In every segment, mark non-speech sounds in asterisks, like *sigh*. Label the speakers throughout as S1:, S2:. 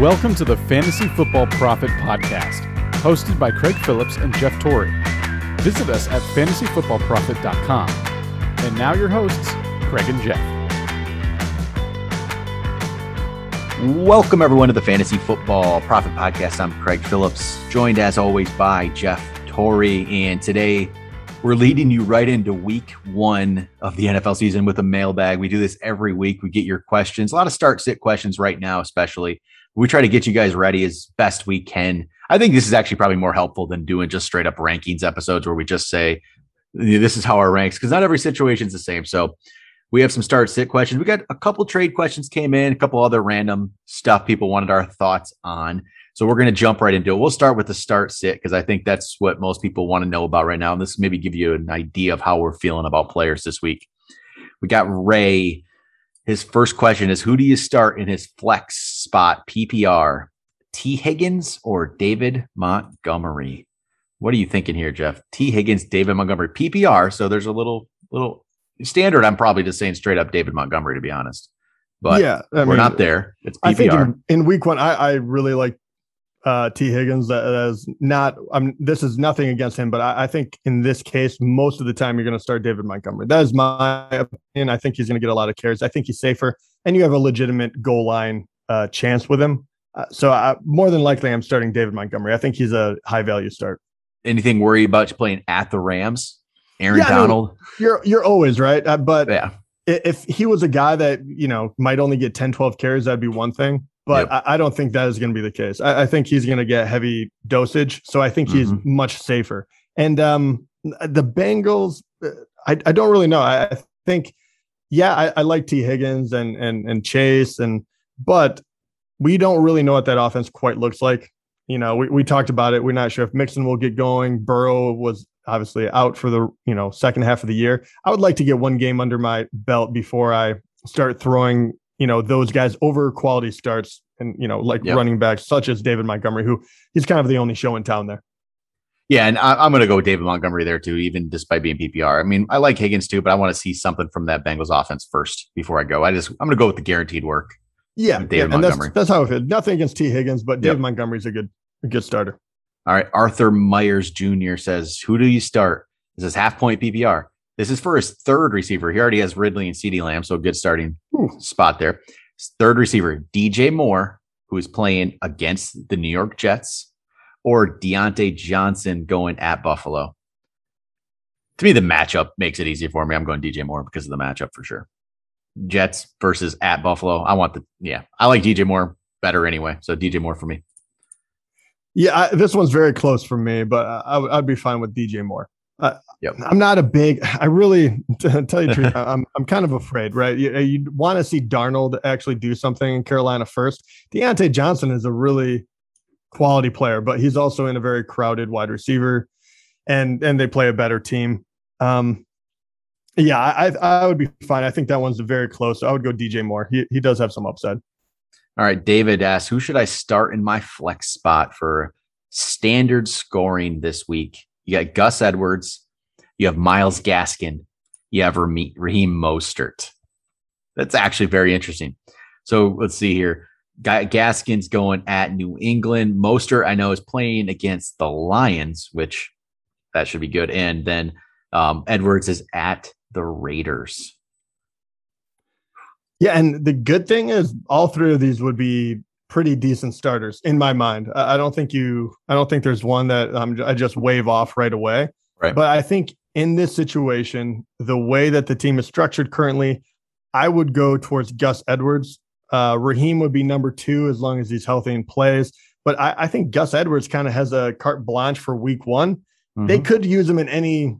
S1: Welcome to the Fantasy Football Prophet Podcast, hosted by Craig Phillips and Jeff Torrey. Visit us at fantasyfootballprophet.com. And now your hosts, Craig and Jeff.
S2: Welcome, everyone, to the Fantasy Football Prophet Podcast. I'm Craig Phillips, joined as always by Jeff Torrey. And today we're leading you right into week one of the NFL season with a mailbag. We do this every week. We get your questions, a lot of start sit questions right now, especially. We try to get you guys ready as best we can. I think this is actually probably more helpful than doing just straight up rankings episodes where we just say, this is how our ranks, because not every situation is the same. So we have some start sit questions. We got a couple trade questions came in, a couple other random stuff people wanted our thoughts on. So we're going to jump right into it. We'll start with the start sit because I think that's what most people want to know about right now. And this maybe give you an idea of how we're feeling about players this week. We got Ray. His first question is Who do you start in his flex spot PPR? Tee Higgins or David Montgomery? What are you thinking here, Jeff? Tee Higgins, David Montgomery, PPR. So there's a little, little standard. I'm probably just saying straight up David Montgomery, to be honest. But yeah, I we're mean, not there. It's PPR.
S3: I think in, in week one, I, I really like uh, Tee Higgins. That, that is not. I'm. This is nothing against him, but I, I think in this case, most of the time you're going to start David Montgomery. That is my opinion. I think he's going to get a lot of carries. I think he's safer, and you have a legitimate goal line uh, chance with him. Uh, so I, more than likely, I'm starting David Montgomery. I think he's a high value start.
S2: Anything worry about playing at the Rams? Aaron yeah, Donald. I mean,
S3: you're you're always right, uh, but yeah. If he was a guy that you know might only get 10, 12 carries, that'd be one thing but yep. I, I, don't think that is going to be the case. I, I think he's going to get heavy dosage, so I think he's mm-hmm. much safer. And um, the Bengals, uh, I, I don't really know. I, I think, yeah, I, I, like Tee Higgins and and and Chase, and but we don't really know what that offense quite looks like. You know, we, we talked about it. We're not sure if Mixon will get going. Burrow was obviously out for the you know second half of the year. I would like to get one game under my belt before I start throwing you know those guys over quality starts and you know like yep. running backs such as David Montgomery, who he's kind of the only show in town there.
S2: Yeah, and I, am going to go David Montgomery there too, even despite being PPR. I mean, I like Higgins too, but I want to see something from that Bengals offense first before I go. I just I'm going to go with the guaranteed work.
S3: Yeah, yeah, and Montgomery. That's, that's how I feel. Nothing against Tee Higgins, but David yep. Montgomery's a good a good starter.
S2: All right, Arthur Myers Jr. says, "Who do you start?" This is half point PPR. This is for his third receiver. He already has Ridley and CeeDee Lamb, so good starting Ooh. spot there. Third receiver, DJ Moore, who is playing against the New York Jets, or Diontae Johnson going at Buffalo. To me, the matchup makes it easy for me. I'm going DJ Moore because of the matchup for sure. Jets versus at Buffalo. I want the yeah. I like DJ Moore better anyway. So DJ Moore for me.
S3: Yeah, I, this one's very close for me, but I, would be fine with DJ Moore. Uh, yep. I'm not a big. I really, *laughs* to tell you the truth, *laughs* I'm I'm kind of afraid. Right? You, you want to see Darnold actually do something in Carolina first. Diontae Johnson is a really quality player, but he's also in a very crowded wide receiver, and and they play a better team. Um, yeah, I I would be fine. I think that one's very close. I would go DJ Moore. He he does have some upside.
S2: All right, David asks, who should I start in my flex spot for standard scoring this week? You got Gus Edwards. You have Myles Gaskin. You have Raheem Mostert. That's actually very interesting. So let's see here. Gaskin's going at New England. Mostert, I know, is playing against the Lions, which that should be good. And then um, Edwards is at the Raiders.
S3: Yeah, and the good thing is all three of these would be pretty decent starters in my mind. I don't think you, I don't think there's one that um, I just wave off right away. Right. But I think in this situation, the way that the team is structured currently, I would go towards Gus Edwards. Uh, Raheem would be number two as long as he's healthy and plays. But I, I think Gus Edwards kind of has a carte blanche for week one. Mm-hmm. They could use him in any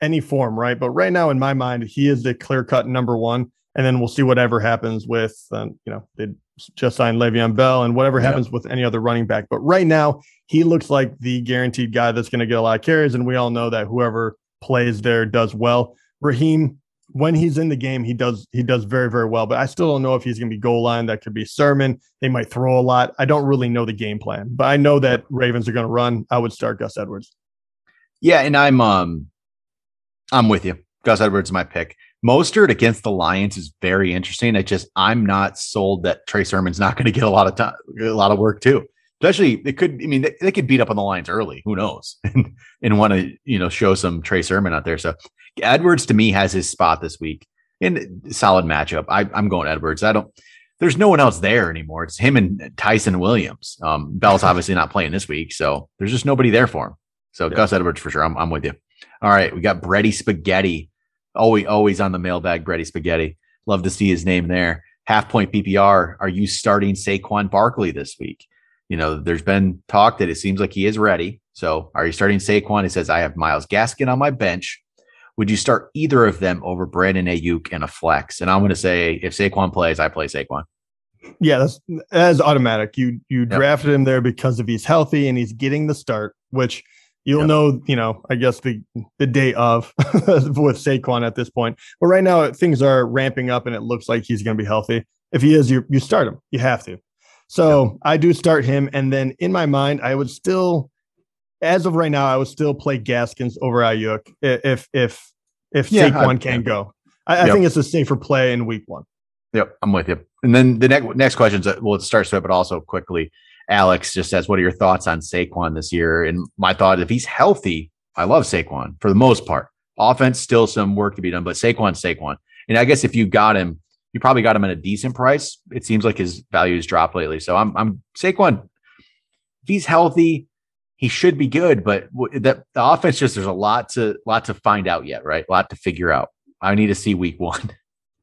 S3: any form, right? But right now, in my mind, he is the clear cut number one. And then we'll see whatever happens with, um, you know, they just signed Le'Veon Bell and whatever happens yep. with any other running back. But right now, he looks like the guaranteed guy that's going to get a lot of carries. And we all know that whoever plays there does well. Raheem, when he's in the game, he does he does very very well. But I still don't know if he's going to be goal line. That could be Sermon. They might throw a lot. I don't really know the game plan, but I know that Ravens are going to run. I would start Gus Edwards.
S2: Yeah, and I'm um I'm with you. Gus Edwards is my pick. Mostert against the Lions is very interesting. I just I'm not sold that Trey Sermon's not going to get a lot of time, a lot of work too. Especially, it could. I mean, they, they could beat up on the Lions early. Who knows? *laughs* and, and want to you know show some Trey Sermon out there. So Edwards to me has his spot this week in solid matchup. I, I'm going Edwards. I don't. There's no one else there anymore. It's him and Ty'Son Williams. Um, Bell's obviously not playing this week, so there's just nobody there for him. So yeah. Gus Edwards for sure. I'm, I'm with you. All right, we got Brady Spaghetti. Always, always on the mailbag, Brady Spaghetti. Love to see his name there. Half point PPR. Are you starting Saquon Barkley this week? You know, there's been talk that it seems like he is ready. So, are you starting Saquon? He says, I have Myles Gaskin on my bench. Would you start either of them over Brandon Aiyuk and a flex? And I'm going to say, if Saquon plays, I play Saquon.
S3: Yeah, that's that's automatic. You you yep. drafted him there because if he's healthy and he's getting the start, which You'll yep. know, you know, I guess the the day of *laughs* with Saquon at this point. But right now things are ramping up and it looks like he's going to be healthy. If he is, you you start him. You have to. So yep. I do start him, and then in my mind, I would still, as of right now, I would still play Gaskins over Aiyuk if if if yeah, Saquon can go. I, I think it's a safer play in week one.
S2: Yep, I'm with you. And then the next next questions, uh, we'll start swift, but also quickly. Alex just says, "What are your thoughts on Saquon this year?" And my thought, if he's healthy, I love Saquon for the most part. Offense still some work to be done, but Saquon, Saquon, and I guess if you got him, you probably got him at a decent price. It seems like his value has dropped lately, so I'm I'm Saquon. If he's healthy, he should be good, but the, the offense just there's a lot to lot to find out yet, right? A lot to figure out. I need to see week *laughs* one.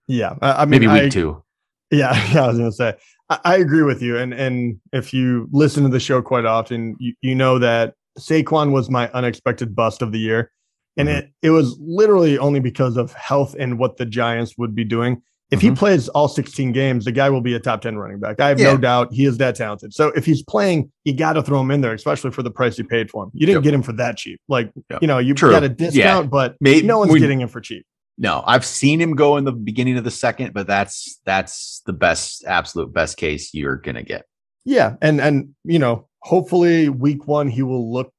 S3: Yeah, I,
S2: mean, maybe week I, two.
S3: Yeah, *laughs* yeah, I was gonna say I, agree with you, and and if you listen to the show quite often, you, you know that Saquon was my unexpected bust of the year, and mm-hmm. it it was literally only because of health and what the Giants would be doing. If mm-hmm. he plays all 16 games, the guy will be a top 10 running back. I have yeah. no doubt he is that talented. So if he's playing, you got to throw him in there, especially for the price you paid for him. You didn't yep. get him for that cheap. Like, yep. you know, you True. got a discount, yeah. but Maybe, no one's we, getting him for cheap.
S2: No, I've seen him go in the beginning of the second, but that's that's the best, absolute best case you're gonna get.
S3: Yeah, and and you know, hopefully week one he will look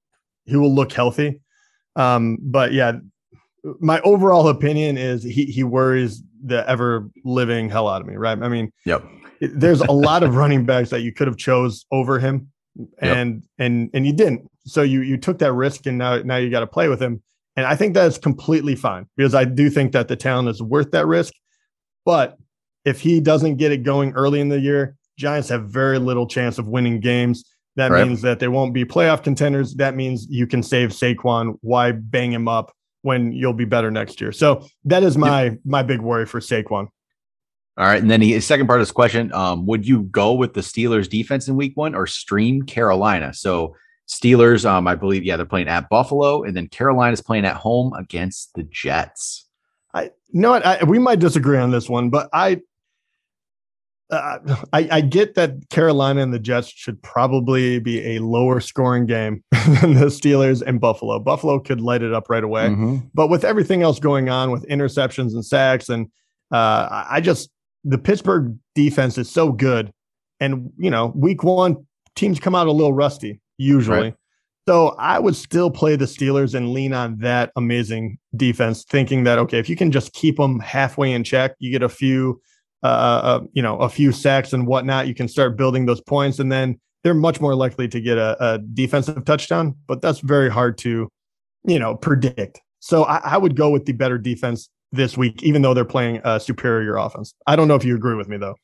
S3: he will look healthy. Um, but yeah, my overall opinion is he he worries the ever living hell out of me. Right? I mean,
S2: yep.
S3: there's a lot of *laughs* running backs that you could have chose over him, and yep. and and you didn't. So you you took that risk, and now now you got to play with him. And I think that's completely fine because I do think that the talent is worth that risk. But if he doesn't get it going early in the year, Giants have very little chance of winning games. That right. means that they won't be playoff contenders. That means you can save Saquon. Why bang him up when you'll be better next year? So that is my yep. my big worry for Saquon.
S2: All right, and then the second part of this question: um, Would you go with the Steelers defense in Week One or stream Carolina? So Steelers, um, I believe, yeah, they're playing at Buffalo, and then Carolina's playing at home against the Jets.
S3: I you know what I, we might disagree on this one, but I, uh, I, I get that Carolina and the Jets should probably be a lower scoring game *laughs* than the Steelers and Buffalo. Buffalo could light it up right away, mm-hmm. but with everything else going on with interceptions and sacks, and uh, I just the Pittsburgh defense is so good, and you know, week one teams come out a little rusty usually. Right. So I would still play the Steelers and lean on that amazing defense, thinking that okay, if you can just keep them halfway in check, you get a few, uh, uh, uh, you know, a few sacks and whatnot. You can start building those points, and then they're much more likely to get a, a defensive touchdown. But that's very hard to, you know, predict. So I, I would go with the better defense this week, even though they're playing a superior offense. I don't know if you agree with me though.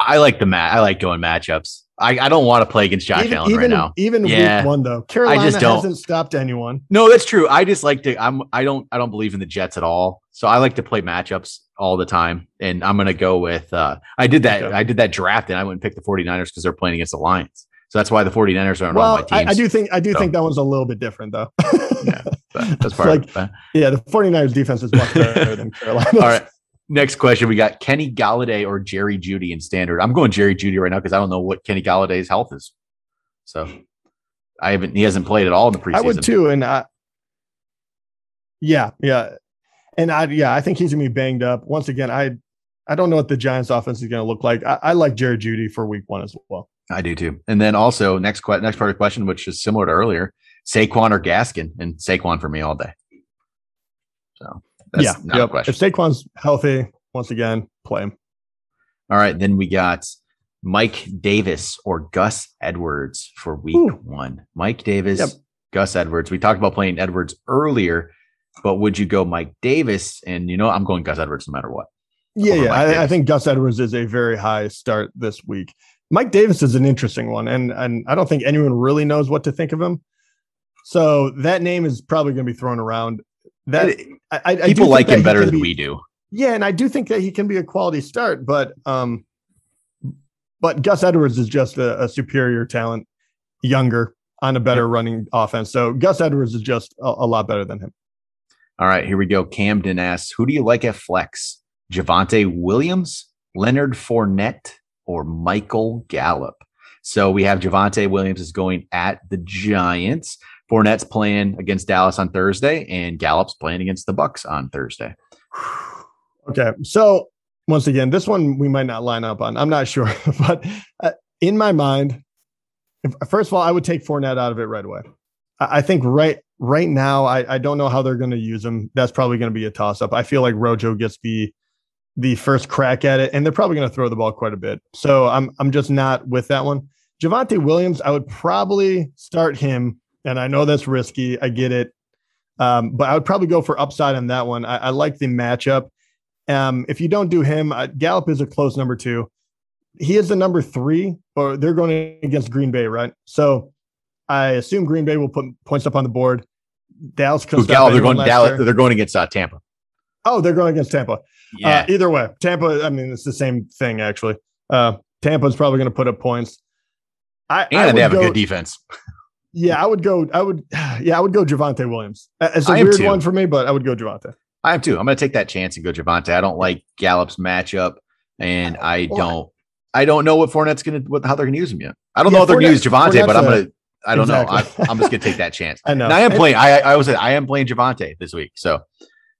S2: I like the mat. I like doing matchups. I, I don't want to play against Josh
S3: even,
S2: Allen
S3: even,
S2: right now.
S3: Even yeah. week one though, Carolina I just don't. hasn't stopped anyone.
S2: No, that's true. I just like to. I'm. I don't. I don't believe in the Jets at all. So I like to play matchups all the time, and I'm gonna go with. uh I did that. Okay. I did that draft, and I wouldn't pick the 49ers because they're playing against the Lions. So that's why the 49ers are well, on my team.
S3: I, I, do think. I do so. think that one's a little bit different though.
S2: yeah, that's *laughs* part
S3: like. Yeah, the 49ers defense is much better *laughs* than Carolina.
S2: All right. Next question, we got Kenny Golladay or Jerry Jeudy in standard. I'm going Jerry Jeudy right now because I don't know what Kenny Golladay's health is. So I haven't. He hasn't played at all in the preseason. I
S3: would too, and I, yeah, yeah, and I yeah, I think he's gonna be banged up once again. I I don't know what the Giants' offense is gonna look like. I, I like Jerry Jeudy for Week One as well.
S2: I do too. And then also next next part of the question, which is similar to earlier, Saquon or Gaskin, and Saquon for me all day. So That's
S3: yeah,
S2: not
S3: yep.
S2: a question.
S3: If Saquon's healthy, once again, play him.
S2: All right, then we got Mike Davis or Gus Edwards for week
S3: Ooh.
S2: one. Mike Davis,
S3: Yep.
S2: Gus Edwards. We talked about playing Edwards earlier, but would you go Mike Davis? And you know, I'm going Gus Edwards no matter what.
S3: Yeah, yeah. I, I think Gus Edwards is a very high start this week. Mike Davis is an interesting one, and and I don't think anyone really knows what to think of him. So that name is probably going to be thrown around. That I, I- I
S2: People
S3: think
S2: like him better than
S3: be-
S2: we do.
S3: Yeah, and I do think that he can be a quality start, but um, but Gus Edwards is just a, a superior talent, younger on a better running offense. So Gus Edwards is just a, a lot better than him.
S2: All right, here we go. Camden asks, who do you like at flex? Javonte Williams, Leonard Fournette, or Michael Gallup? So we have Javonte Williams is going at the Giants. Fournette's playing against Dallas on Thursday, and Gallup's playing against the Bucs on Thursday. *sighs*
S3: Okay, so once again, this one we might not line up on. I'm not sure, *laughs* but uh, in my mind, if, first of all, I would take Fournette out of it right away. I, I think right right now, I, I don't know how they're going to use him. That's probably going to be a toss up. I feel like Rojo gets the the first crack at it, and they're probably going to throw the ball quite a bit. So I'm I'm just not with that one. Javonte Williams, I would probably start him, and I know that's risky. I get it, um, but I would probably go for upside on that one. I, I like the matchup. Um, if you don't do him, uh, Gallup is a close number two. He is the number three, or they're going against Green Bay, right? So I assume Green Bay will put points up on the board. Dallas
S2: Who Gallup? They're going Dallas.
S3: year.
S2: They're going against uh, Tampa.
S3: Oh, they're going against Tampa.
S2: Yeah,
S3: Uh, either way, Tampa. I mean, it's the same thing actually. Uh, Tampa's probably going to put up points. I, I
S2: and
S3: would
S2: they have
S3: go,
S2: a good defense. *laughs*
S3: Yeah, I would go. I would. *sighs* Yeah, I would go Javonte Williams. It's a
S2: I
S3: weird one for me, but I would go Javonte.
S2: I have too. I'm going to take that chance and go Javonte. I don't like Gallup's matchup, and oh,
S3: I
S2: don't. I don't know what Fournette's going to what how they're going to use him yet. I don't
S3: Yeah,
S2: know if they're going to use Javonte, but I'm going to. I don't know.
S3: Exactly.
S2: I, I'm just going to take that chance. *laughs*
S3: I know.
S2: And I am playing. I I was I am playing Javonte this week. So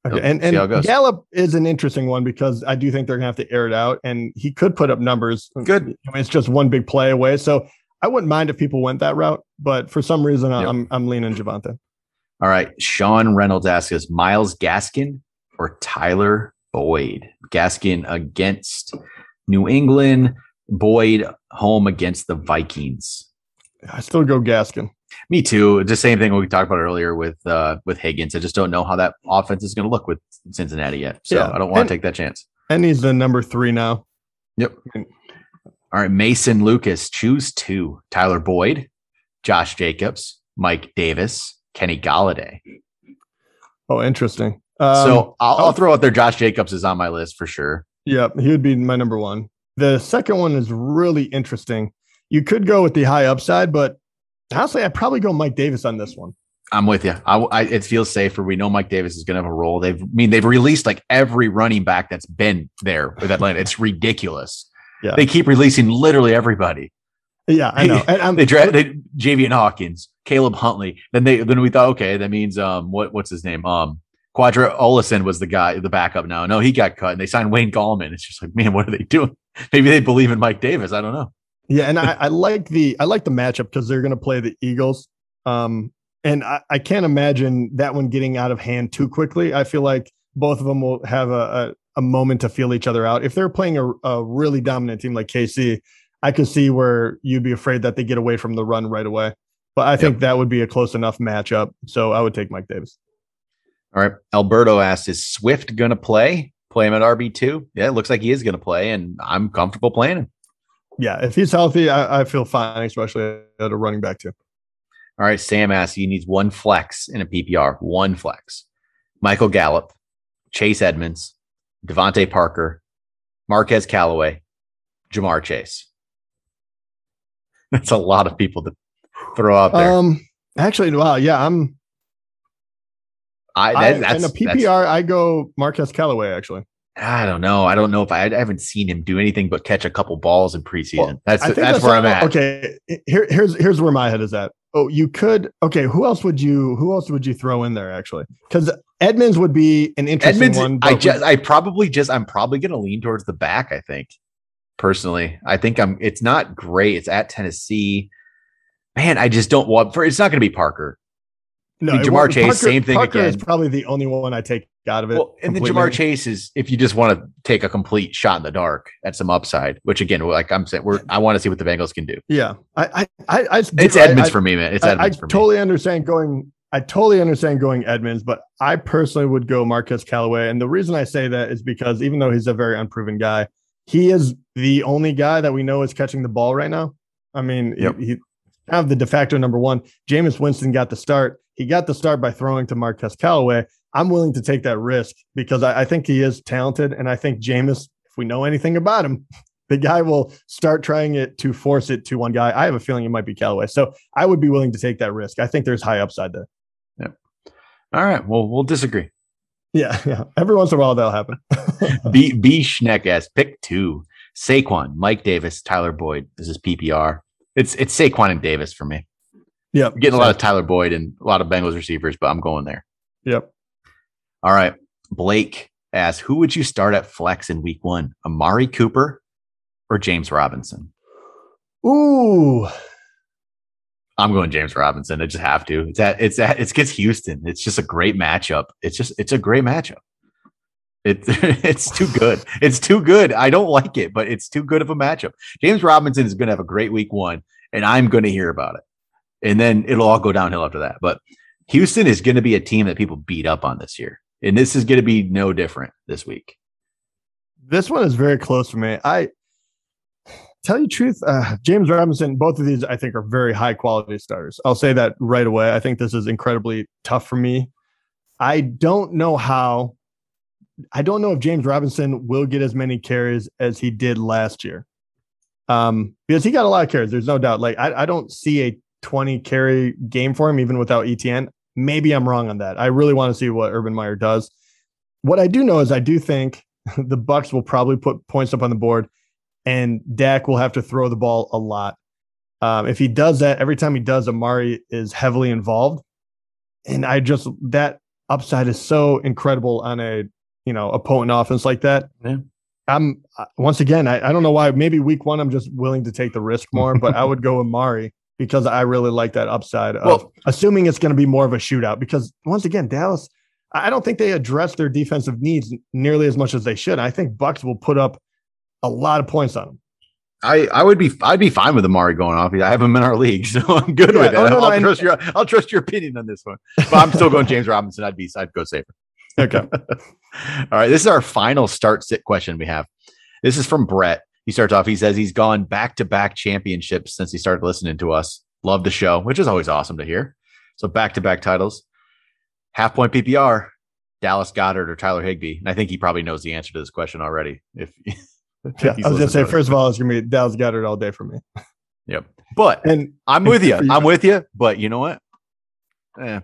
S3: Okay. And
S2: see how it
S3: and
S2: goes.
S3: Gallup is an interesting one because I do think they're gonna have to air it out, and he could put up numbers.
S2: Good.
S3: I mean, it's just one big play away, so I wouldn't mind if people went that route. But for some reason,
S2: Yep.
S3: I'm I'm leaning Javonte.
S2: all right. Sean Reynolds asks us Myles Gaskin or Tyler Boyd. Gaskin against New England. Boyd home against the Vikings.
S3: I still go Gaskin.
S2: Me too. Just same thing we talked about earlier with uh with Higgins. I just don't know how that offense is going to look with Cincinnati yet. So
S3: Yeah.
S2: I don't want to take that chance.
S3: And he's the number three now.
S2: Yep. All right, Mason Lucas, choose two: Tyler Boyd, Josh Jacobs, Mike Davis, Kenny Golladay.
S3: Oh, interesting. Um,
S2: so I'll, I'll
S3: oh.
S2: throw out there. Josh Jacobs is on my list for sure.
S3: yeah, he would be my number one. The second one is really interesting. You could go with the high upside, but honestly, I'd probably go Mike Davis on this one.
S2: I'm with you. I, I it feels safer. We know Mike Davis is going to have a role. They've I mean they've released like every running back that's been there with Atlanta. It's ridiculous.
S3: Yeah.
S2: They keep releasing literally everybody.
S3: Yeah, I know. *laughs* And I'm,
S2: they drafted Javian Hawkins, Caleb Huntley. Then they then we thought, okay, that means um what what's his name? Um Quadra Ollison was the guy, the backup now. No, he got cut and they signed Wayne Gallman. It's just like, man, what are they doing? *laughs* Maybe they believe in Mike Davis. I don't know.
S3: Yeah, and I, *laughs* I like the I like the matchup because they're going to play the Eagles, um, and I, I can't imagine that one getting out of hand too quickly. I feel like both of them will have a a, moment to feel each other out. If they're playing a, a really dominant team like KC, I could see where you'd be afraid that they get away from the run right away. But I think that would be a close enough matchup, so I would take Mike Davis.
S2: All right. Alberto asked, is Swift gonna play? Play him at RB2? Yeah, it looks like he is gonna play, and I'm comfortable playing him.
S3: Yeah, if he's healthy, I, I feel fine, especially at a running back too.
S2: All right, Sam asks, he needs one flex in a PPR, one flex. Michael Gallup, Chase Edmonds, DeVante Parker, Marquez Callaway, Ja'Marr Chase. *laughs* That's a lot of people to throw out there.
S3: Um, actually, wow, yeah, I'm
S2: I,
S3: I,
S2: that, that's,
S3: in a PPR, I go Marquez Callaway actually.
S2: I don't know. I don't know if I, I haven't seen him do anything but catch a couple balls in preseason.
S3: Well,
S2: that's
S3: think
S2: that's where I'm at.
S3: Okay, here, here's here's where my head is at. Oh, you could. Okay, who else would you who else would you throw in there actually? Because Edmonds would be an interesting
S2: Edmonds,
S3: one.
S2: I just, I probably just, I'm probably going to lean towards the back. I think personally, I think I'm. It's not great. It's at Tennessee. Man, I just don't want for. It's not going to be Parker. No, I mean, Ja'Marr Chase, Parker, same thing
S3: Parker
S2: again.
S3: is probably the only one I take out of it.
S2: Well, and the Ja'Marr Chase is if you just want to take a complete shot in the dark at some upside, which again, like I'm saying, we're I want to see what the Bengals can do.
S3: Yeah, I, I, I,
S2: it's Edmonds I, for me, man. It's Edmonds
S3: I,
S2: for
S3: me. I totally understand going. I totally understand going Edmonds, but I personally would go Marquez Callaway, and the reason I say that is because even though he's a very unproven guy, he is the only guy that we know is catching the ball right now. I mean, yep. he, he have the de facto number one. Jameis Winston got the start. He got the start by throwing to Marquez Callaway. I'm willing to take that risk because I, I think he is talented. And I think Jameis, if we know anything about him, *laughs* the guy will start trying it to force it to one guy. I have a feeling it might be Callaway. So I would be willing to take that risk. I think there's high upside there.
S2: Yeah. All right. Well, we'll disagree.
S3: Yeah. *laughs* Yeah. Every once in a while that'll happen. *laughs*
S2: B B Schneck as pick two. Saquon, Mike Davis, Tyler Boyd. This is PPR. It's it's Saquon and Davis for me.
S3: Yep.
S2: I'm getting a lot of Tyler Boyd and a lot of Bengals receivers, but I'm going there.
S3: Yep.
S2: All right. Blake asks, who would you start at flex in week one? Amari Cooper or James Robinson?
S3: Ooh.
S2: I'm going James Robinson. I just have to. It's at it's at it's against Houston. It's just a great matchup. It's just it's a great matchup. It, *laughs* it's too good. It's too good. I don't like it, but it's too good of a matchup. James Robinson is going to have a great week one, and I'm going to hear about it. And then it'll all go downhill after that. But Houston is going to be a team that people beat up on this year. And this is going to be no different this week.
S3: This one is very close for me. I tell you truth, uh, James Robinson, both of these I think are very high quality starters. I'll say that right away. I think this is incredibly tough for me. I don't know how I don't know if James Robinson will get as many carries as he did last year. Um, because he got a lot of carries, there's no doubt. Like I, I don't see a 20 carry game for him, even without Etienne. Maybe I'm wrong on that. I really want to see what Urban Meyer does. What I do know is I do think *laughs* the Bucs will probably put points up on the board, and Dak will have to throw the ball a lot. Um, if he does that, every time he does, Amari is heavily involved, and I just that upside is so incredible on a you know a potent offense like that.
S2: Yeah.
S3: I'm uh, once again, I, I don't know why. Maybe week one, I'm just willing to take the risk more, but I would go Amari because I really like that upside of well, assuming it's going to be more of a shootout. Because once again, Dallas, I don't think they address their defensive needs nearly as much as they should. I think Bucs will put up a lot of points on them.
S2: I, I would be I'd be fine with Amari going off. I have him in our league, *laughs* so I'm good yeah, with it. Oh, no, I'll, no, trust your I'll trust your opinion on this one. But I'm still going James Robinson. I'd be I'd go safer.
S3: Okay. *laughs*
S2: All right. This is our final start sit question we have. This is from Brett. He starts off, he says he's gone back to back championships since he started listening to us. Love the show, which is always awesome to hear. So back to back titles. Half point PPR, Dallas Goedert or Tyler Higbee. And I think he probably knows the answer to this question already. If, *laughs*
S3: yeah, I was gonna say, first of all, it's gonna be Dallas Goedert all day for me.
S2: Yep. But and I'm with you. I'm with you. But you know what? Eh.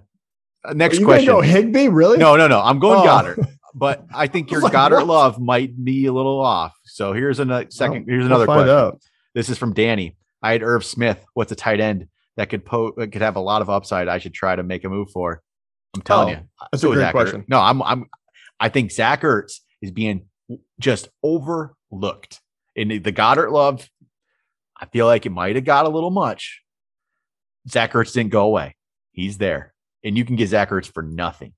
S2: Next question.
S3: Go Higbee, really?
S2: No, no, no. I'm going oh. Goedert *laughs* but I think *laughs* your like, Goedert what? love might be a little off. So here's a second. Here's another question. Out. This is from Danny. I had Irv Smith. What's a tight end that could po- could have a lot of upside? I should try to make a move for. I'm telling oh, you,
S3: that's a great Zach question.
S2: Ertz. No, I'm I'm. I think Zach Ertz is being just overlooked in the Goedert love. I feel like it might have got a little much. Zach Ertz didn't go away. He's there, and you can get Zach Ertz for nothing.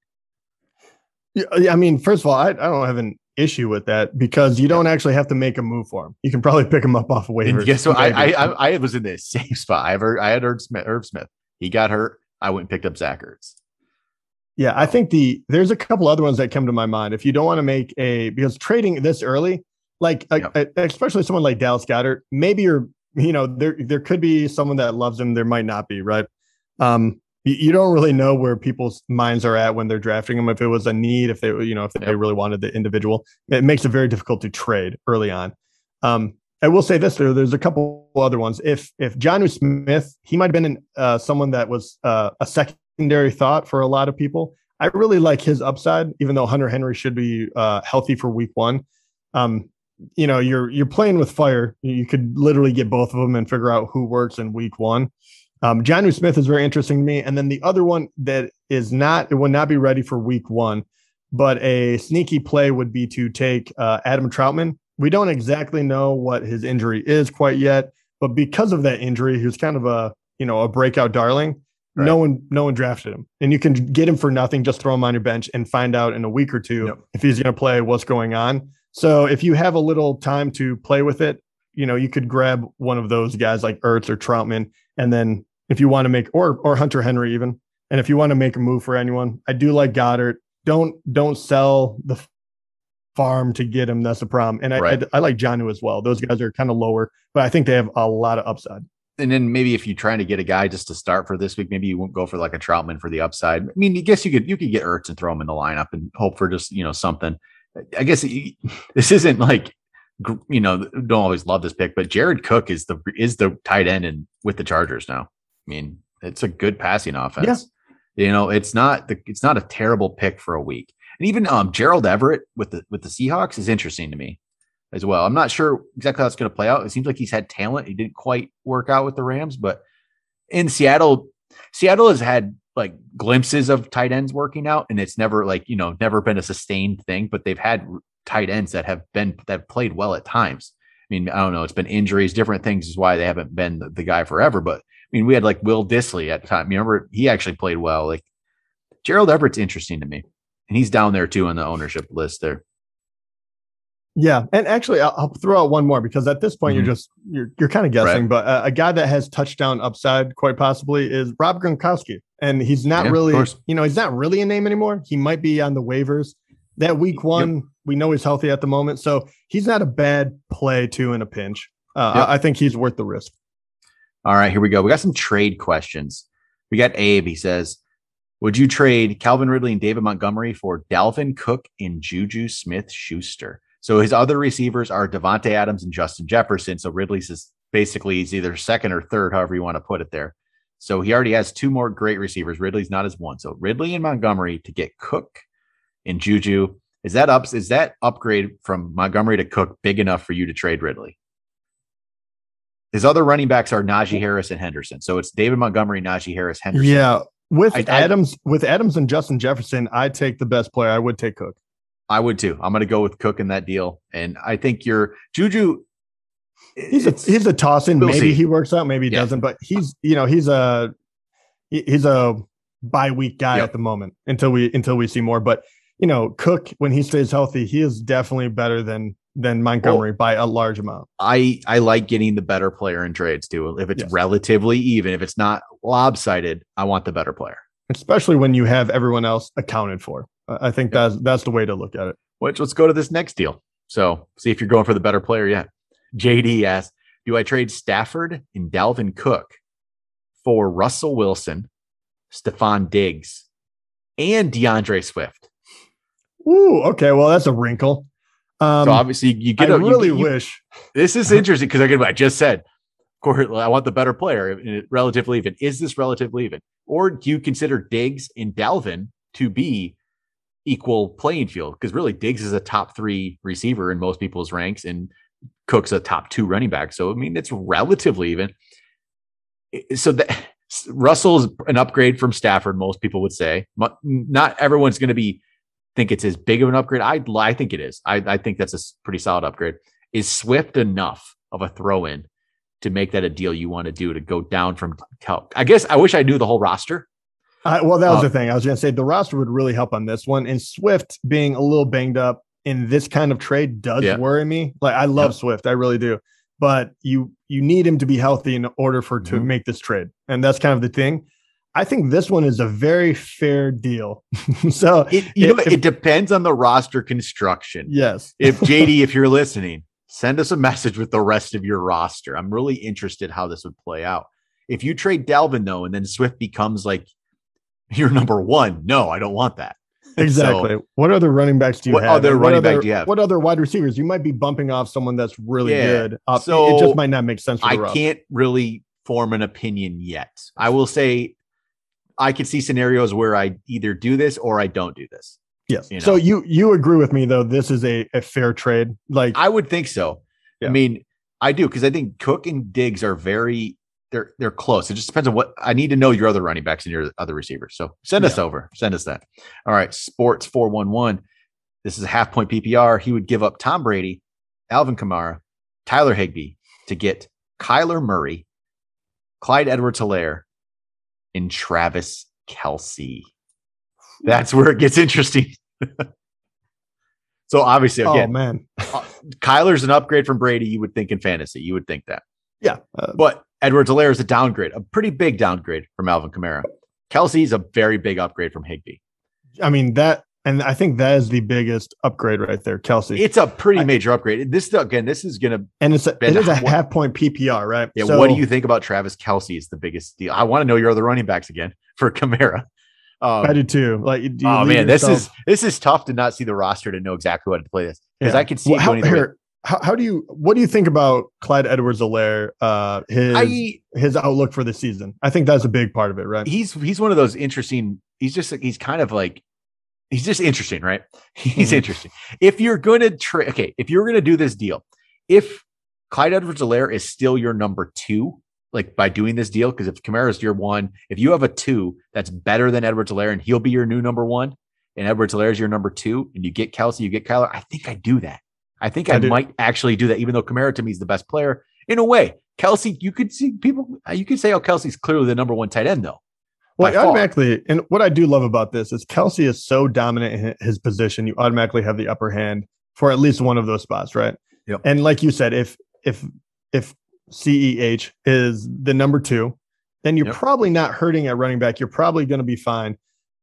S3: Yeah, I mean, first of all, I, I don't have an issue with that because you don't actually have to make a move for him. You can probably pick him up off of waivers.
S2: And guess what? I, I, I was in the *laughs* same spot. I heard I had Irv Smith. Irv Smith. He got hurt. I went and picked up Zach Ertz.
S3: Yeah, I think the there's a couple other ones that come to my mind. If you don't want to make a because trading this early, like yep. a, a, especially someone like Dallas Goedert, maybe you're you know there there could be someone that loves him. There might not be right. Um, you don't really know where people's minds are at when they're drafting them. If it was a need, if they, you know, if they really wanted the individual, it makes it very difficult to trade early on. Um, I will say this: there, there's a couple other ones. If if Jonnu Smith, he might have been uh, someone that was uh, a secondary thought for a lot of people. I really like his upside, even though Hunter Henry should be uh, healthy for Week One. Um, you know, you're you're playing with fire. You could literally get both of them and figure out who works in Week One. Um, Smith is very interesting to me. And then the other one that is not, it will not be ready for week one, but a sneaky play would be to take uh, Adam Trautman. We don't exactly know what his injury is quite yet, but because of that injury, he was kind of a, you know, a breakout darling. Right. No one, no one drafted him, and you can get him for nothing. Just throw him on your bench and find out in a week or two yep. if he's going to play. What's going on? So if you have a little time to play with it, you know you could grab one of those guys like Ertz or Trautman, and then if you want to make or or Hunter Henry even, and if you want to make a move for anyone, I do like Goedert. Don't don't sell the farm to get him. That's the problem. And I, right. I, I, like Jonnu as well. Those guys are kind of lower, but I think they have a lot of upside.
S2: And then maybe if you're trying to get a guy just to start for this week, maybe you won't go for like a Trautman for the upside. I mean, I guess you could you could get Ertz and throw him in the lineup and hope for just you know something. I guess *laughs* this isn't like you know don't always love this pick, but Jared Cook is the is the tight end and with the Chargers now. I mean, it's a good passing offense. Yeah. You know, it's not the it's not a terrible pick for a week. And even um, Gerald Everett with the with the Seahawks is interesting to me as well. I'm not sure exactly how it's going to play out. It seems like he's had talent. He didn't quite work out with the Rams, but in Seattle, Seattle has had like glimpses of tight ends working out, and it's never like you know never been a sustained thing. But they've had tight ends that have been that played well at times. I mean, I don't know. It's been injuries, different things is why they haven't been the, the guy forever. But I mean, we had like Will Dissly at the time. You remember he actually played well. Like Gerald Everett's interesting to me and he's down there too on the ownership list there.
S3: Yeah, and actually, I'll, I'll throw out one more because at this point mm-hmm. you're just you're you're kind of guessing, right. but uh, a guy that has touchdown upside quite possibly is Rob Gronkowski, and he's not yeah, really you know he's not really a name anymore. He might be on the waivers. That week one, yep. We know he's healthy at the moment, so he's not a bad play too in a pinch. Uh, yep. I, I think he's worth the risk.
S2: All right, here we go. We got some trade questions. We got Abe. He says, would you trade Calvin Ridley and David Montgomery for Dalvin Cook and Juju Smith Schuster? So his other receivers are Davante Adams and Justin Jefferson. So Ridley's is basically he's either second or third, however you want to put it there. So he already has two more great receivers. Ridley's not as one. So Ridley and Montgomery to get Cook and Juju. Is that up? Is that upgrade from Montgomery to Cook big enough for you to trade Ridley? His other running backs are Najee Harris and Henderson. So it's David Montgomery, Najee Harris, Henderson.
S3: Yeah. With I, Adams, I, with Adams and Justin Jefferson, I take the best player. I would take Cook.
S2: I would too. I'm going to go with Cook in that deal, and I think your Juju.
S3: He's a he's a toss in. We'll maybe see. he works out, maybe he yeah. doesn't. But he's you know he's a he's a bye week guy yep. at the moment until we until we see more. But you know Cook when he stays healthy, he is definitely better than than Montgomery well, by a large amount.
S2: I I like getting the better player in trades too. If it's yes. relatively even, if it's not lopsided, I want the better player.
S3: Especially when you have everyone else accounted for. I think yeah. that's that's the way to look at it.
S2: Which let's go to this next deal. So see if you're going for the better player yet. JD asks, do I trade Stafford and Dalvin Cook for Russell Wilson, Stefon Diggs, and DeAndre Swift?
S3: Ooh, okay. Well, that's a wrinkle.
S2: Um, so obviously, you get.
S3: I
S2: a,
S3: really
S2: you,
S3: wish
S2: this is interesting because I just said, of course, I want the better player. Relatively even. Is this relatively even, or do you consider Diggs and Dalvin to be equal playing field? Because really, Diggs is a top three receiver in most people's ranks, and Cook's a top two running back. So I mean, it's relatively even. So that *laughs* Russell's an upgrade from Stafford. Most people would say. Not everyone's going to be think it's as big of an upgrade. I I think it is. I, I think that's a pretty solid upgrade. Is Swift enough of a throw in to make that a deal you want to do to go down from? I guess I wish I knew the whole roster.
S3: Uh, well, that was the thing. I was going to say the roster would really help on this one, and Swift being a little banged up in this kind of trade does yeah. worry me. Like I love yeah. Swift, I really do, but you you need him to be healthy in order for to mm-hmm. make this trade, and that's kind of the thing. I think this one is a very fair deal. *laughs* so
S2: it, you if, know, it depends on the roster construction.
S3: Yes.
S2: if *laughs* JD, if you're listening, send us a message with the rest of your roster. I'm really interested how this would play out. If you trade Dalvin though, and then Swift becomes like your number one, no, I don't want that.
S3: Exactly. So, what other running backs do you
S2: what
S3: have?
S2: Other running back do you have?
S3: What other wide receivers? You might be bumping off someone that's really yeah. good. Uh, so it just might not make sense.
S2: I can't really form an opinion yet. I will say I could see scenarios where I either do this or I don't do this.
S3: Yes. You know? So you you agree with me though? This is a, a fair trade. Like
S2: I would think so. Yeah. I mean, I do because I think Cook and Diggs are very they're they're close. It just depends on what I need to know your other running backs and your other receivers. So send yeah. us over. Send us that. All right. Sports 411. This is a half point PPR. He would give up Tom Brady, Alvin Kamara, Tyler Higbee to get Kyler Murray, Clyde Edwards Helaire, in Travis Kelce. That's where it gets interesting. *laughs* so obviously, oh, again,
S3: oh man,
S2: uh, Kyler's an upgrade from Brady. You would think in fantasy, you would think that.
S3: Yeah,
S2: uh, but Edwards-Helaire is a downgrade, a pretty big downgrade from Alvin Kamara. Kelce's a very big upgrade from Higbee.
S3: I mean that, and I think that is the biggest upgrade right there, Kelce.
S2: It's a pretty I, major upgrade. This again, this is gonna
S3: and it's a, it is a half point PPR, right?
S2: Yeah. So, what do you think about Travis Kelce? Is the biggest deal. I want to know your other running backs again *laughs* for Kamara.
S3: Um, I do too. Like, do
S2: oh man, yourself? this is this is tough to not see the roster to know exactly what to play this because yeah. I can see well,
S3: how, here, how, how, do you what do you think about Clyde Edwards-Helaire? Uh, his I, his outlook for the season. I think that's a big part of it, right?
S2: He's he's one of those interesting. He's just he's kind of like he's just interesting, right? *laughs* He's mm-hmm. interesting. If you're going to trade, okay, if you're going to do this deal, if Clyde Edwards-Helaire is still your number two, like by doing this deal, because if Kamara's your one, if you have a two that's better than Edwards-Helaire and he'll be your new number one, and Edwards-Helaire is your number two, and you get Kelce, you get Kyler, I think I do that. I think I, I might actually do that, even though Kamara to me is the best player in a way. Kelce, you could see people, you could say, oh, Kelce's clearly the number one tight end, though.
S3: Well, automatically, and what I do love about this is Kelce is so dominant in his position, you automatically have the upper hand for at least one of those spots, right?
S2: Yep.
S3: And like you said, if if if CEH is the number two, then you're yep. probably not hurting at running back. You're probably going to be fine.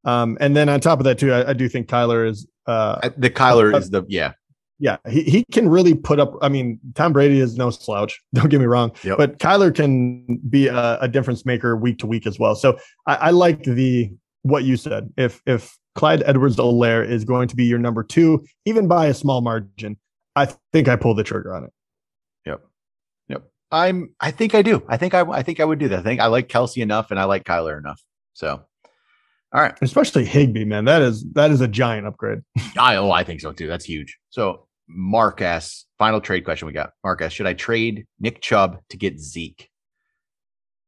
S3: Um, and then on top of that, too, I, I do think Kyler is uh,
S2: the Kyler uh, is the yeah
S3: yeah, he, he can really put up. I mean, Tom Brady is no slouch. *laughs* Don't get me wrong, yep. but Kyler can be a, a, difference maker week to week as well. So I, I, like the what you said. If if Clyde Edwards-Helaire is going to be your number two, even by a small margin, I think I pull the trigger on it.
S2: Yep, yep. I'm. I think I do. I think I. I think I would do that. I think I like Kelce enough, and I like Kyler enough. So all right.
S3: Especially Higbee, man. That is that is a giant upgrade. *laughs*
S2: I oh, I think so too. That's huge. So Mark asks, final trade question we got. Mark asks, should I trade Nick Chubb to get Zeke?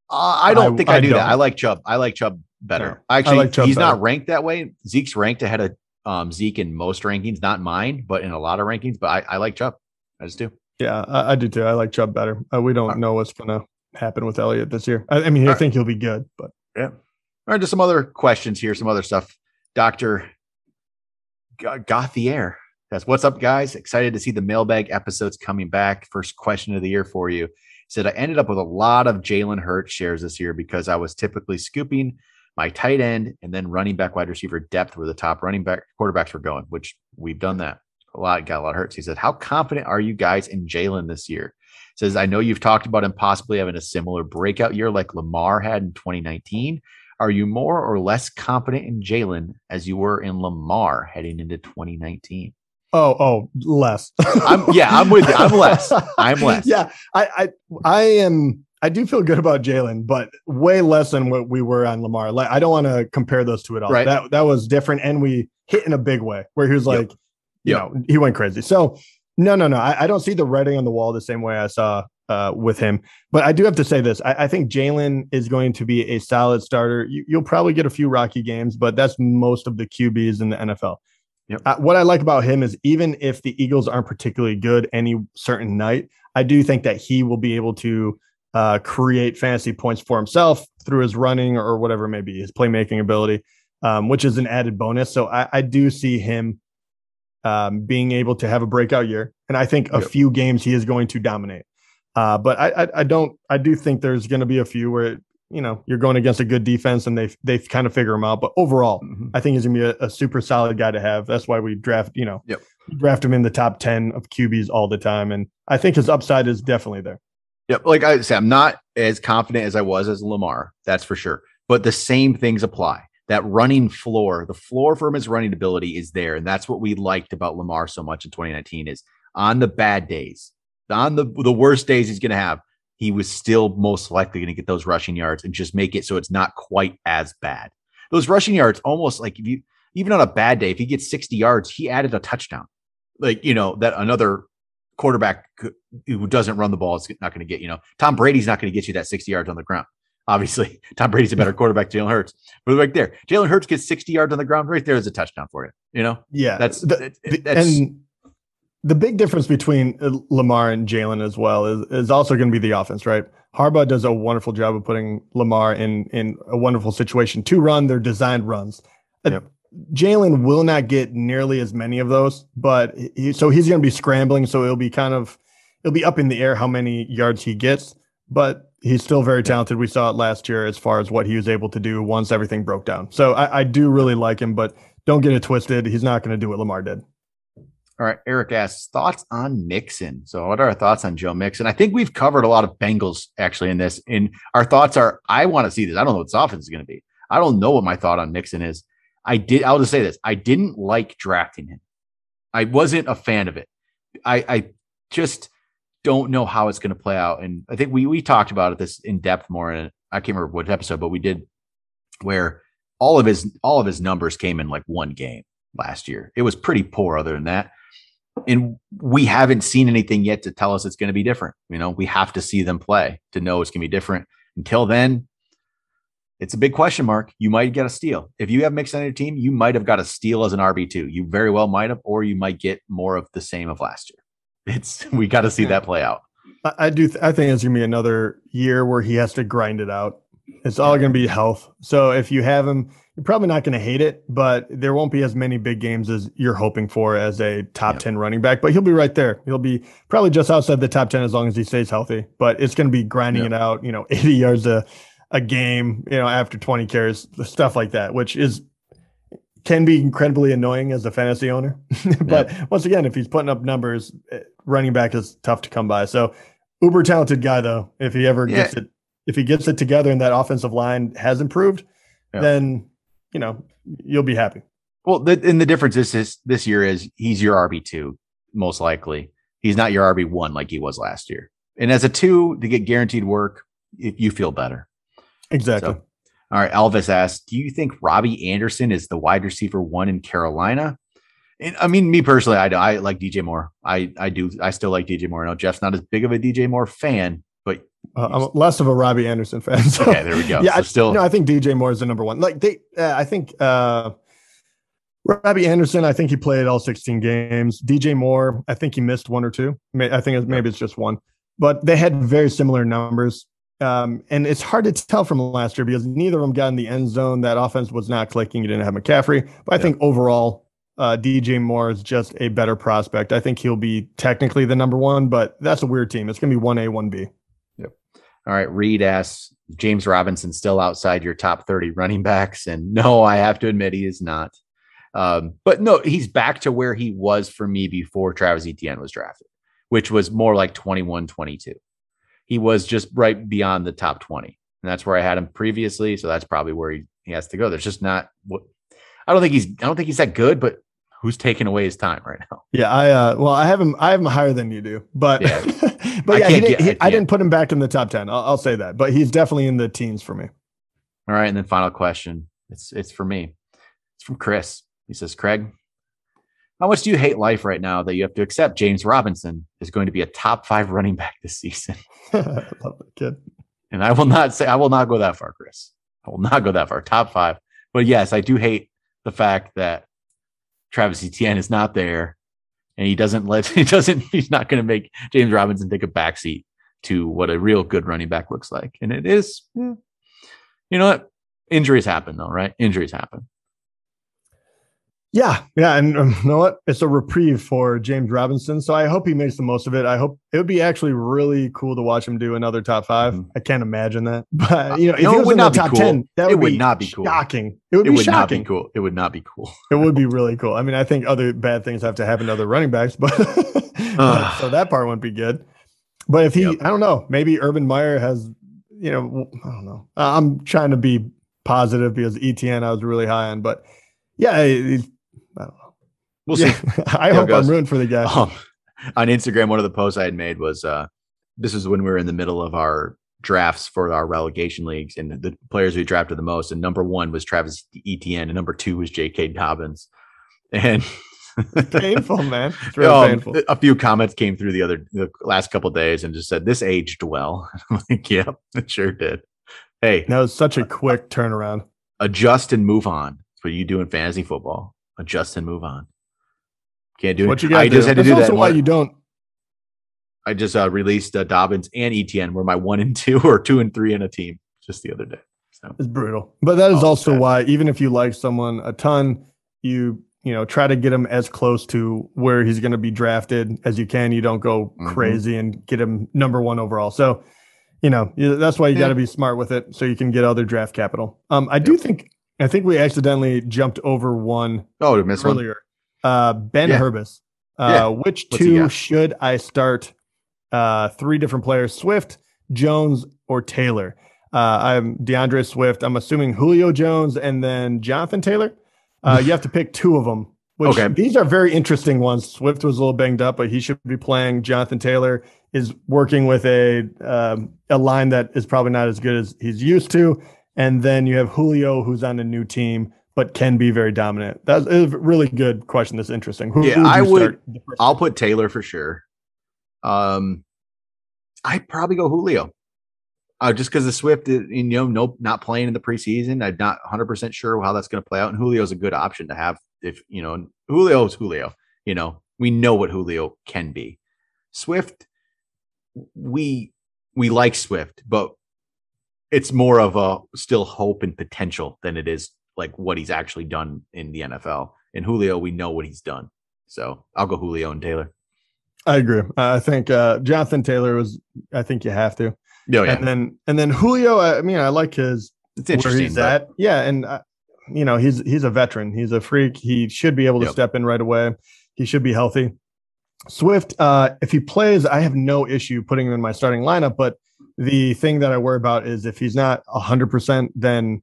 S2: Uh, I don't I, think I, I do don't. that. I like Chubb. I like Chubb better. Yeah, Actually, like he's better. not ranked that way. Zeke's ranked ahead of um, Zeke in most rankings, not mine, but in a lot of rankings. But I, I like Chubb. I just do.
S3: Yeah, I, I do too. I like Chubb better. Uh, we don't right. know what's going to happen with Elliott this year. I, mean, I right. think he'll be good, but
S2: yeah. All right, just some other questions here, some other stuff. Doctor Gauthier says, "What's up, guys? Excited to see the mailbag episodes coming back. First question of the year for you." He said, "I ended up with a lot of Jalen Hurts shares this year because I was typically scooping my tight end and then running back, wide receiver depth where the top running back quarterbacks were going, which we've done that a lot. Got a lot of Hurts." He said, "How confident are you guys in Jalen this year?" says, "I know you've talked about him possibly having a similar breakout year like Lamar had in 2019." Are you more or less confident in Jalen as you were in Lamar heading into 2019?
S3: Oh, oh, less.
S2: I'm, yeah, I'm with you. I'm less. I'm *laughs* less.
S3: Yeah, I, I, I am. I do feel good about Jalen, but way less than what we were on Lamar. Like, I don't want to compare those two at all. Right. That that was different, and we hit in a big way where he was like, yep. you yep. know, he went crazy. So, no, no, no. I, I don't see the writing on the wall the same way I saw uh, with him. But I do have to say this: I, I think Jalen is going to be a solid starter. You, will probably get a few rocky games, but that's most of the QBs in the NFL. Yep. Uh, what I like about him is even if the Eagles aren't particularly good any certain night, I do think that he will be able to uh, create fantasy points for himself through his running or whatever it may be, his playmaking ability, um, which is an added bonus. So I, I do see him um, being able to have a breakout year, and I think a yep. few games he is going to dominate. Uh, but I, I, I don't I do think there's going to be a few where you know you're going against a good defense and they they kind of figure him out. But overall, mm-hmm. I think he's going to be a, a, super solid guy to have. That's why we draft you know
S2: yep.
S3: draft him in the top ten of QBs all the time, and I think his upside is definitely there.
S2: Yep, like I said, I'm not as confident as I was as Lamar. That's for sure. But the same things apply. That running floor, the floor from his running ability is there, and that's what we liked about Lamar so much in 2019. Is on the bad days, on the the worst days he's going to have, he was still most likely going to get those rushing yards and just make it so it's not quite as bad. Those rushing yards, almost like if you even on a bad day, if he gets 60 yards, he added a touchdown. Like you know that another quarterback who doesn't run the ball is not going to get. You know, Tom Brady's not going to get you that 60 yards on the ground. Obviously, *laughs* Tom Brady's a better quarterback. Than Jalen Hurts, but right there, Jalen Hurts gets 60 yards on the ground. Right there is a touchdown for you. You know,
S3: yeah,
S2: that's
S3: the, that's and the big difference between uh, Lamar and Jalen as well is, is also going to be the offense, right? Harbaugh does a wonderful job of putting Lamar in in a wonderful situation to run their designed runs. Uh, yep. Jalen will not get nearly as many of those, but he, so he's going to be scrambling. So it'll be kind of it'll be up in the air how many yards he gets, but he's still very talented. We saw it last year as far as what he was able to do once everything broke down. So I, I do really like him, but don't get it twisted. He's not going to do what Lamar did.
S2: All right. Eric asks thoughts on Mixon. So, what are our thoughts on Joe Mixon? I think we've covered a lot of Bengals actually in this. And our thoughts are I want to see this. I don't know what this offense is going to be. I don't know what my thought on Mixon is. I did, I'll just say this I didn't like drafting him. I wasn't a fan of it. I, I just don't know how it's going to play out. And I think we we talked about it this in depth more. And I can't remember what episode, but we did where all of his all of his numbers came in like one game last year. It was pretty poor other than that and we haven't seen anything yet to tell us it's going to be different. You know, we have to see them play to know it's going to be different. Until then, it's a big question mark. You might get a steal. If you have Mixon on your team, you might have got a steal as an RB2. You very well might have, or you might get more of the same of last year. *laughs* It's we got to see that play out.
S3: I do. Th- I think it's gonna be another year where he has to grind it out. It's all to be health. So if you have him, you're probably not going to hate it, but there won't be as many big games as you're hoping for as a top yep. 10 running back. But he'll be right there. He'll be probably just outside the top 10 as long as he stays healthy. But it's going to be grinding it out, you know, *laughs* 80 yards a, a game, you know, after 20 carries, stuff like that, which is can be incredibly annoying as a fantasy owner. *laughs* but once again, if he's putting up numbers, eh, running back is tough to come by. So uber talented guy though. If he ever yeah. gets it if he gets it together and that offensive line has improved, yeah. then you know you'll be happy.
S2: Well, the, and the difference is this this year is he's your RB two most likely. He's not your RB one like he was last year. And as a two to get guaranteed work, if you feel better.
S3: Exactly. So,
S2: all right. Elvis asks, do you think Robbie Anderson is the wide receiver one in Carolina? And, I mean, me personally, I, I like DJ Moore. I I do. I still like DJ Moore. I know Jeff's not as big of a DJ Moore fan,
S3: uh, I'm less of a Robbie Anderson fan. So,
S2: okay, there we go. *laughs*
S3: Yeah,
S2: so still,
S3: no, I think DJ Moore is the number one. Like they, uh, I think uh, Robbie Anderson. I think he played all 16 games. DJ Moore, I think he missed one or two. I think maybe it's just one, but they had very similar numbers. Um, and it's hard to tell from last year because neither of them got in the end zone. That offense was not clicking. You didn't have McCaffrey, but I yeah. think overall, uh, DJ Moore is just a better prospect. I think he'll be technically the number one, but that's a weird team. It's going to be one A, one B.
S2: All right, Reed asks James Robinson still outside your top 30 running backs. And *laughs* no, I have to admit he is not. Um, but no, he's back to where he was for me before Travis Etienne was drafted, which was more like 21, 22. He was just right beyond the top 20. And that's where I had him previously. So that's probably where he, he has to go. There's just not what I don't think he's I don't think he's that good, but who's taking away his time right now.
S3: Yeah, I uh, well, I have him. I have him higher than you do, but yeah. *laughs* but yeah, he did, he, I, I, didn't put him back in the top ten. I'll, I'll, say that, but he's definitely in the teens for me.
S2: All right, and then final question. It's it's for me. It's from Chris. He says, Craig, how much do you hate life right now that you have to accept James Robinson is going to be a top five running back this season? *laughs* Love that kid. And I will not say I will not go that far, Chris. I will not go that far. Top five. But yes, I do hate the fact that Travis Etienne is not there, and he doesn't let *laughs* he doesn't he's not going to make James Robinson take a backseat to what a real good running back looks like. And it is, eh, you know what? Injuries happen though, right? Injuries happen.
S3: Yeah, yeah, and um, you know what? It's a reprieve for James Robinson, so I hope he makes the most of it. I hope it would be actually really cool to watch him do another top 5 mm-hmm. I can't imagine that, *laughs* but you know, if no, he was in the top cool. ten, that would, would not be cool. Shocking. It would it be would shocking.
S2: Not be cool. It would not be cool. *laughs*
S3: it would be *laughs* really cool. I mean, I think other bad things have to happen to other running backs, but so that part wouldn't be good. But if he, yep. I don't know, maybe Urban Meyer has, you know, I don't know. I'm trying to be positive because Etienne I was really high on, but yeah, I don't know.
S2: We'll yeah.
S3: see. *laughs* I hope I'm ruined for the guy. Um,
S2: on Instagram, one of the posts I had made was uh, this is when we were in the middle of our drafts for our relegation leagues and the players we drafted the most. And number one was Travis Etienne, and number two was J.K. Dobbins. And *laughs*
S3: painful, man. It's *laughs* really um, painful.
S2: A few comments came through the other the last couple days and just said this aged well. I'm like, yep, it sure did. Hey,
S3: that was such a quick turnaround.
S2: Adjust and move on. That's what you do in fantasy football adjust and move on. Can't do
S3: what it. You I do. just had to That's do also that. why you don't.
S2: I just uh, released uh, Dobbins and Etienne were my one and *laughs* two or two and three in a team just the other day.
S3: So it's brutal, but that is oh, also why even if you like someone a ton, you you know try to get him as close to where he's going to be drafted as you can. You don't go mm-hmm. crazy and get him number one overall. So you know that's why you got to be smart with it so you can get other draft capital. Um, I do think I think we accidentally jumped over one.
S2: Oh, to miss
S3: earlier. One? Uh, ben yeah. Herbis. Uh, yeah. Which two should I start? Uh, three different players: Swift, Jones, or Taylor. Uh, I'm D'Andre Swift. I'm assuming Julio Jones and then Jonathan Taylor. Uh, you have to pick two of them. Which okay. these are very interesting ones. Swift was a little banged up, but he should be playing. Jonathan Taylor is working with a um, a line that is probably not as good as he's used to. And then you have Julio, who's on a new team, but can be very dominant. That's a really good question. That's interesting.
S2: Who, yeah, who I would. I'll put Taylor for sure. Um, I'd probably go Julio. Uh, just because the Swift, you know, nope, not playing in the preseason. I'm not 100 percent sure how that's going to play out. And Julio's a good option to have if you know Julio's Julio. You know, we know what Julio can be. Swift, we we like Swift, but it's more of a still hope and potential than it is like what he's actually done in the NFL. In Julio, we know what he's done. So I'll go Julio and Taylor.
S3: I agree. I think uh, Jonathan Taylor was. I think you have to. Oh, yeah. And then and then Julio. I mean, I like his it's interesting, where he's but... at. Yeah, and uh, you know he's he's a veteran. He's a freak. He should be able to yep. step in right away. He should be healthy. Swift, uh, if he plays, I have no issue putting him in my starting lineup. But the thing that I worry about is if he's not 100%, then,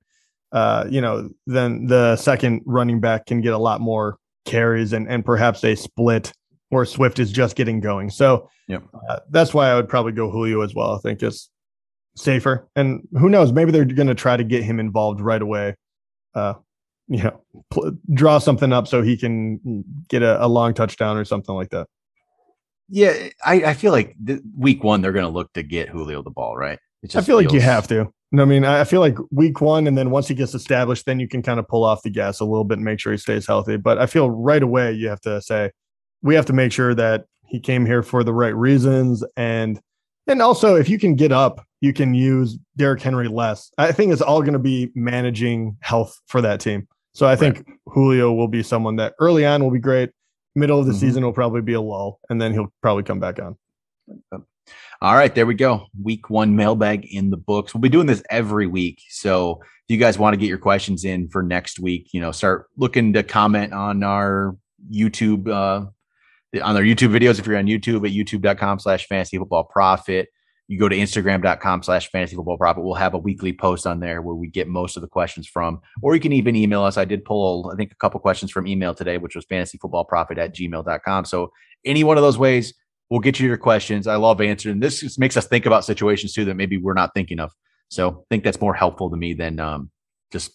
S3: uh, you know, then the second running back can get a lot more carries and, and perhaps a split where Swift is just getting going. So
S2: yep.
S3: uh, that's why I would probably go Julio as well. I think it's safer. And who knows, maybe they're going to try to get him involved right away. Uh, you know, pl- draw something up so he can get a, a long touchdown or something like that.
S2: Yeah, I, I feel like week one they're going to look to get Julio the ball, right?
S3: I feel feels... like you have to. I mean, I feel like week one, and then once he gets established, then you can kind of pull off the gas a little bit and make sure he stays healthy. But I feel right away you have to say we have to make sure that he came here for the right reasons, and and also if you can get up, you can use Derrick Henry less. I think it's all going to be managing health for that team. So I think right. Julio will be someone that early on will be great middle of the mm-hmm. season will probably be a lull, and then he'll probably come back on.
S2: All right, there we go. Week one mailbag in the books. We'll be doing this every week. So if you guys want to get your questions in for next week, you know, start looking to comment on our YouTube, uh, on our YouTube videos. If you're on YouTube at youtube.com slash fantasy football prophet you go to instagram.com slash fantasy football prophet we'll have a weekly post on there where we get most of the questions from or you can even email us i did pull i think a couple questions from email today which was fantasyfootballprophet at gmail.com so any one of those ways we'll get you your questions i love answering this makes us think about situations too that maybe we're not thinking of so i think that's more helpful to me than um, just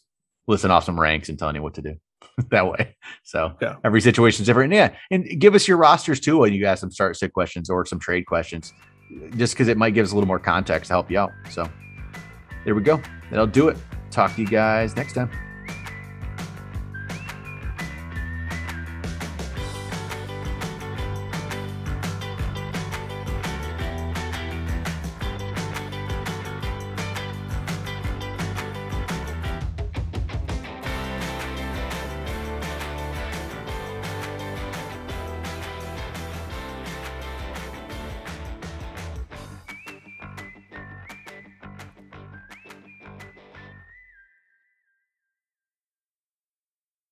S2: listen off some ranks and telling you what to do *laughs* that way. So yeah. every situation is different. Yeah. And give us your rosters too when you ask some start sit questions or some trade questions just because it might give us a little more context to help you out. So there we go. That'll do it. Talk to you guys next time.